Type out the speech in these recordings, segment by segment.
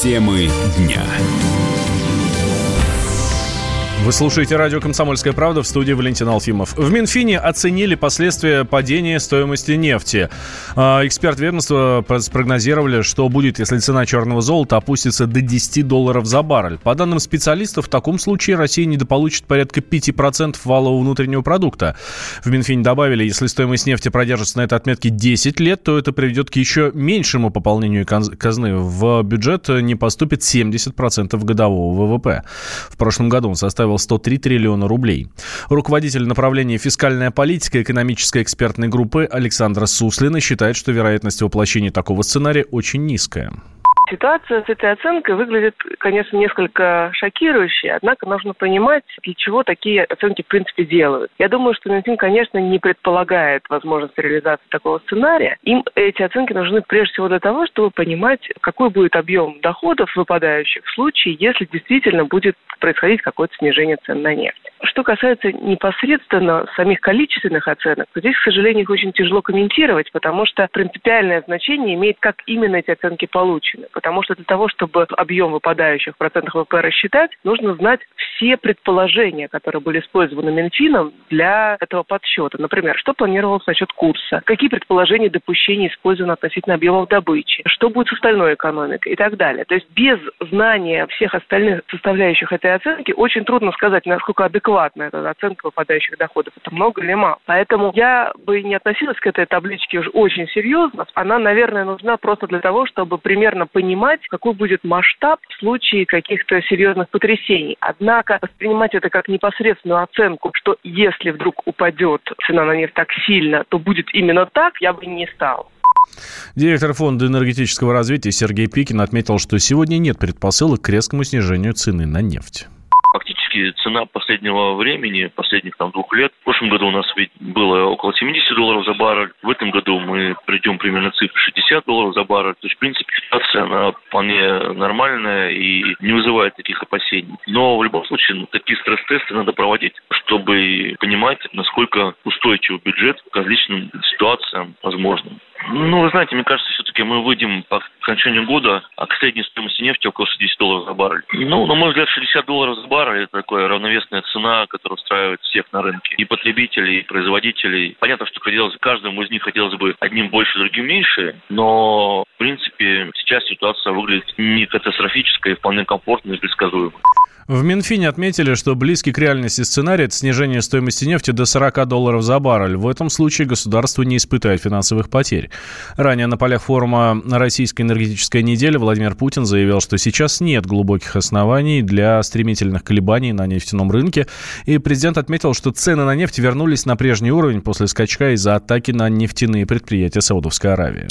Темы дня. Вы слушаете радио «Комсомольская правда» в студии Валентин Алфимов. В Минфине оценили последствия падения стоимости нефти. А, эксперт ведомства спрогнозировали, что будет, если цена черного золота опустится до 10 долларов за баррель. По данным специалистов, в таком случае Россия недополучит порядка 5% валового внутреннего продукта. В Минфине добавили, если стоимость нефти продержится на этой отметке 10 лет, то это приведет к еще меньшему пополнению казны. В бюджет не поступит 70% годового ВВП. В прошлом году он составил составил 103 триллиона рублей. Руководитель направления «Фискальная политика» экономической экспертной группы Александра Суслина считает, что вероятность воплощения такого сценария очень низкая. Ситуация с этой оценкой выглядит, конечно, несколько шокирующей, однако нужно понимать, для чего такие оценки в принципе делают. Я думаю, что Минфин, конечно, не предполагает возможность реализации такого сценария. Им эти оценки нужны прежде всего для того, чтобы понимать, какой будет объем доходов выпадающих в случае, если действительно будет происходить какое-то снижение цен на нефть. Что касается непосредственно самих количественных оценок, то здесь, к сожалению, их очень тяжело комментировать, потому что принципиальное значение имеет, как именно эти оценки получены. Потому что для того, чтобы объем выпадающих процентов ВВП рассчитать, нужно знать все предположения, которые были использованы Минфином для этого подсчета. Например, что планировалось насчет курса, какие предположения и допущения использованы относительно объемов добычи, что будет с остальной экономикой и так далее. То есть без знания всех остальных составляющих этой оценки очень трудно сказать, насколько адекватна эта оценка выпадающих доходов. Это много или мало. Поэтому я бы не относилась к этой табличке уж очень серьезно. Она, наверное, нужна просто для того, чтобы примерно понимать, какой будет масштаб в случае каких-то серьезных потрясений. Однако воспринимать это как непосредственную оценку, что если вдруг упадет цена на нефть так сильно, то будет именно так, я бы не стала. Директор Фонда энергетического развития Сергей Пикин отметил, что сегодня нет предпосылок к резкому снижению цены на нефть фактически цена последнего времени, последних там двух лет. В прошлом году у нас ведь было около 70 долларов за баррель. В этом году мы придем примерно цифры 60 долларов за баррель. То есть, в принципе, ситуация, она вполне нормальная и не вызывает таких опасений. Но в любом случае, ну, такие стресс-тесты надо проводить, чтобы понимать, насколько устойчивый бюджет к различным ситуациям возможным. Ну, вы знаете, мне кажется, все-таки мы выйдем по окончанию года, а к средней стоимости нефти около 60 долларов за баррель. Ну, на мой взгляд, 60 долларов за баррель – это такая равновесная цена, которая устраивает всех на рынке. И потребителей, и производителей. Понятно, что хотелось, каждому из них хотелось бы одним больше, другим меньше, но, в принципе, сейчас ситуация выглядит не катастрофической, вполне комфортной и предсказуемой. В Минфине отметили, что близкий к реальности сценарий – это снижение стоимости нефти до 40 долларов за баррель. В этом случае государство не испытает финансовых потерь. Ранее на полях форума «Российская энергетическая неделя» Владимир Путин заявил, что сейчас нет глубоких оснований для стремительных колебаний на нефтяном рынке. И президент отметил, что цены на нефть вернулись на прежний уровень после скачка из-за атаки на нефтяные предприятия Саудовской Аравии.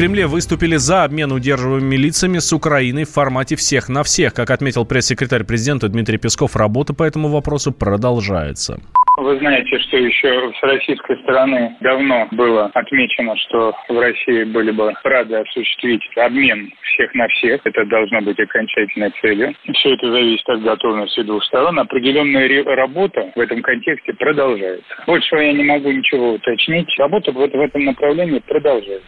Кремле выступили за обмен удерживаемыми лицами с Украиной в формате «всех на всех». Как отметил пресс-секретарь президента Дмитрий Песков, работа по этому вопросу продолжается. Вы знаете, что еще с российской стороны давно было отмечено, что в России были бы рады осуществить обмен всех на всех. Это должно быть окончательной целью. Все это зависит от готовности двух сторон. Определенная работа в этом контексте продолжается. Больше я не могу ничего уточнить. Работа в этом направлении продолжается.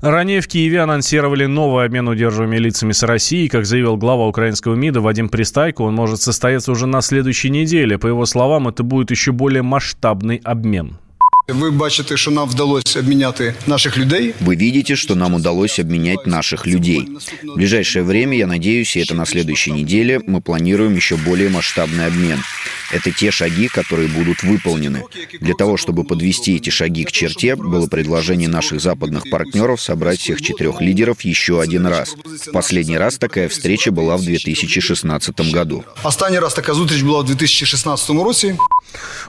Ранее в Киеве анонсировали новый обмен удерживаемыми лицами с Россией. Как заявил глава украинского МИДа Вадим Пристайко, он может состояться уже на следующей неделе. По его словам, это будет еще более масштабный обмен. Ви бачите, що нам вдалося обміняти наших людей. Вы видите, что нам удалось обменять наших людей. В ближайшее время, я надеюсь, и это на следующей неделе, мы планируем еще более масштабный обмен. Это те шаги, которые будут выполнены. Для того, чтобы подвести эти шаги к черте, было предложение наших западных партнеров собрать всех четырех лидеров еще один раз. В последний раз такая встреча была в 2016 году. Останній раз такая зустріч была в 2016 році.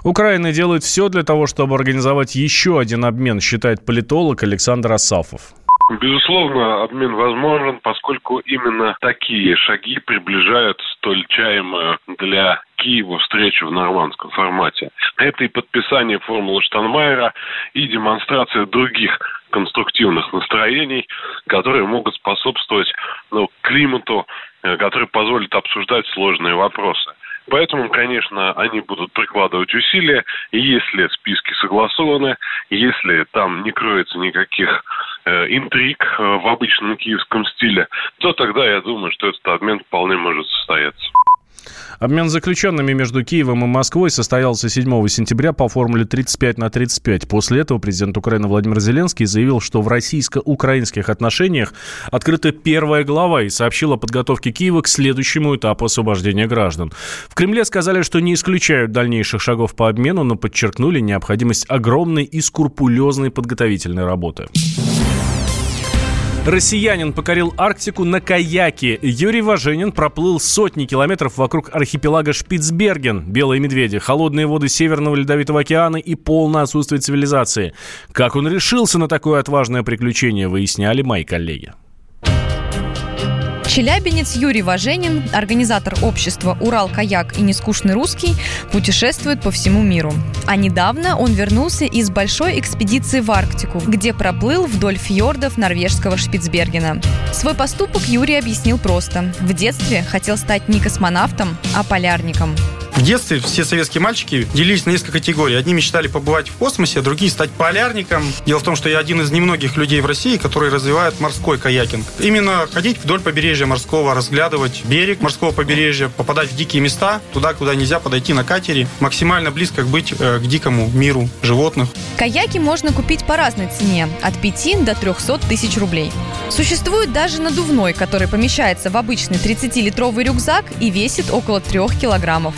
Украина делает все для того, чтобы организовать еще один обмен, считает политолог Александр Асафов. Безусловно, обмен возможен, поскольку именно такие шаги приближают столь чаемую для Киева встречу в нормандском формате. Это и подписание формулы Штанмайера, и демонстрация других конструктивных настроений, которые могут способствовать ну, климату, э, который позволит обсуждать сложные вопросы. Поэтому, конечно, они будут прикладывать усилия, если списки согласованы, если там не кроется никаких э, интриг э, в обычном киевском стиле, то тогда я думаю, что этот обмен вполне может состояться. Обмен заключенными между Киевом и Москвой состоялся 7 сентября по формуле 35 на 35. После этого президент Украины Владимир Зеленский заявил, что в российско-украинских отношениях открыта первая глава и сообщил о подготовке Киева к следующему этапу освобождения граждан. В Кремле сказали, что не исключают дальнейших шагов по обмену, но подчеркнули необходимость огромной и скрупулезной подготовительной работы. Россиянин покорил Арктику на каяке. Юрий Важенин проплыл сотни километров вокруг архипелага Шпицберген, Белые медведи, холодные воды Северного Ледовитого океана и полное отсутствие цивилизации. Как он решился на такое отважное приключение, выясняли мои коллеги. Челябинец Юрий Важенин, организатор общества «Урал-каяк» и «Нескучный русский», путешествует по всему миру. А недавно он вернулся из большой экспедиции в Арктику, где проплыл вдоль фьордов норвежского Шпицбергена. Свой поступок Юрий объяснил просто. В детстве хотел стать не космонавтом, а полярником. В детстве все советские мальчики делились на несколько категорий. Одни мечтали побывать в космосе, другие стать полярником. Дело в том, что я один из немногих людей в России, которые развивают морской каякинг. Именно ходить вдоль побережья морского, разглядывать берег морского побережья, попадать в дикие места, туда, куда нельзя подойти на катере, максимально близко быть э, к дикому миру животных. Каяки можно купить по разной цене, от 5 до 300 тысяч рублей. Существует даже надувной, который помещается в обычный 30-литровый рюкзак и весит около 3 килограммов.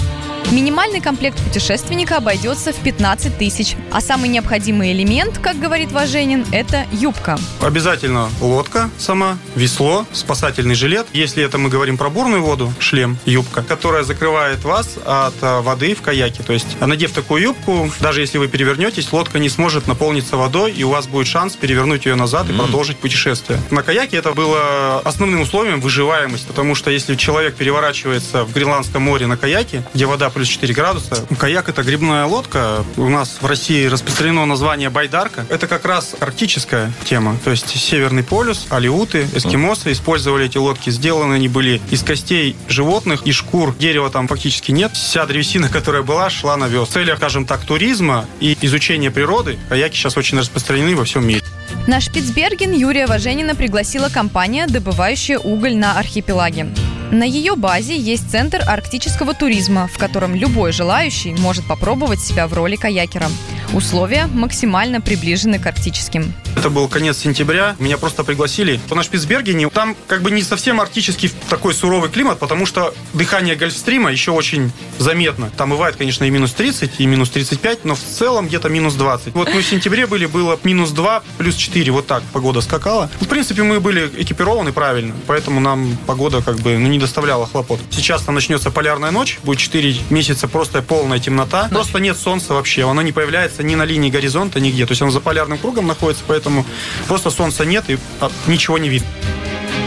Минимальный комплект путешественника обойдется в 15 тысяч. А самый необходимый элемент, как говорит Важенин, это юбка. Обязательно лодка сама, весло, спасательный жилет. Если это мы говорим про бурную воду, шлем, юбка, которая закрывает вас от э, воды в каяке. То есть, надев такую юбку, даже если вы перевернетесь, лодка не сможет наполниться водой, и у вас будет шанс перевернуть ее назад и mm. продолжить путешествие. На каяке это было основным условием выживаемость, потому что если человек переворачивается в Гренландском море на каяке, где вода плюс 4 градуса. Каяк – это грибная лодка. У нас в России распространено название байдарка. Это как раз арктическая тема. То есть Северный полюс, алиуты, эскимосы использовали эти лодки. Сделаны они были из костей животных и шкур. Дерева там фактически нет. Вся древесина, которая была, шла на вес. В целях, скажем так, туризма и изучения природы каяки сейчас очень распространены во всем мире. На Шпицберген Юрия Важенина пригласила компания, добывающая уголь на архипелаге. На ее базе есть центр арктического туризма, в котором любой желающий может попробовать себя в роли каякера. Условия максимально приближены к арктическим. Это был конец сентября. Меня просто пригласили на Шпицбергене. Там как бы не совсем арктический такой суровый климат, потому что дыхание Гольфстрима еще очень заметно. Там бывает, конечно, и минус 30, и минус 35, но в целом где-то минус 20. Вот мы в сентябре были, было минус 2, плюс 4, вот так погода скакала. В принципе, мы были экипированы правильно, поэтому нам погода как бы ну, не доставляла хлопот. Сейчас там начнется полярная ночь, будет 4 месяца просто полная темнота. Просто нет солнца вообще, оно не появляется ни на линии горизонта, нигде. То есть он за полярным кругом находится, поэтому поэтому просто солнца нет и а, ничего не видно.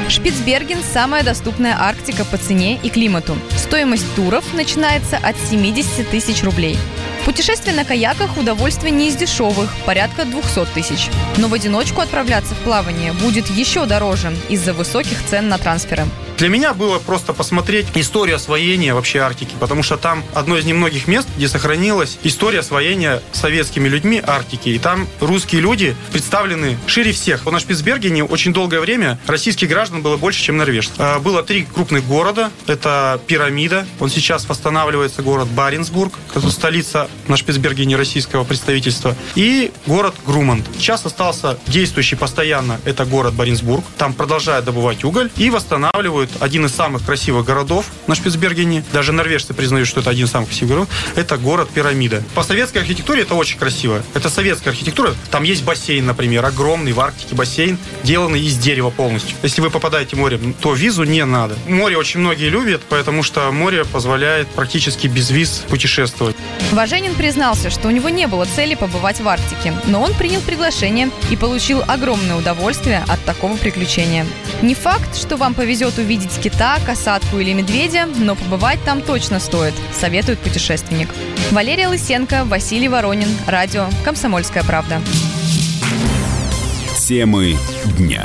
Шпицберген – самая доступная Арктика по цене и климату. Стоимость туров начинается от 70 тысяч рублей. Путешествие на каяках – удовольствие не из дешевых, порядка 200 тысяч. Но в одиночку отправляться в плавание будет еще дороже из-за высоких цен на трансферы. Для меня было просто посмотреть историю освоения вообще Арктики, потому что там одно из немногих мест, где сохранилась история освоения советскими людьми Арктики. И там русские люди представлены шире всех. На Шпицбергене очень долгое время российских граждан было больше, чем норвежцев. А, было три крупных города. Это Пирамида. Он сейчас восстанавливается город Баренцбург, столица на Шпицбергене российского представительства. И город Груманд. Сейчас остался действующий постоянно это город Баренцбург. Там продолжают добывать уголь и восстанавливают существует один из самых красивых городов на Шпицбергене. Даже норвежцы признают, что это один из самых красивых городов. Это город Пирамида. По советской архитектуре это очень красиво. Это советская архитектура. Там есть бассейн, например, огромный в Арктике бассейн, деланный из дерева полностью. Если вы попадаете в море, то визу не надо. Море очень многие любят, потому что море позволяет практически без виз путешествовать. Важенин признался, что у него не было цели побывать в Арктике, но он принял приглашение и получил огромное удовольствие от такого приключения. Не факт, что вам повезет увидеть увидеть кита, касатку или медведя, но побывать там точно стоит, советует путешественник. Валерия Лысенко, Василий Воронин, радио «Комсомольская правда». Темы дня.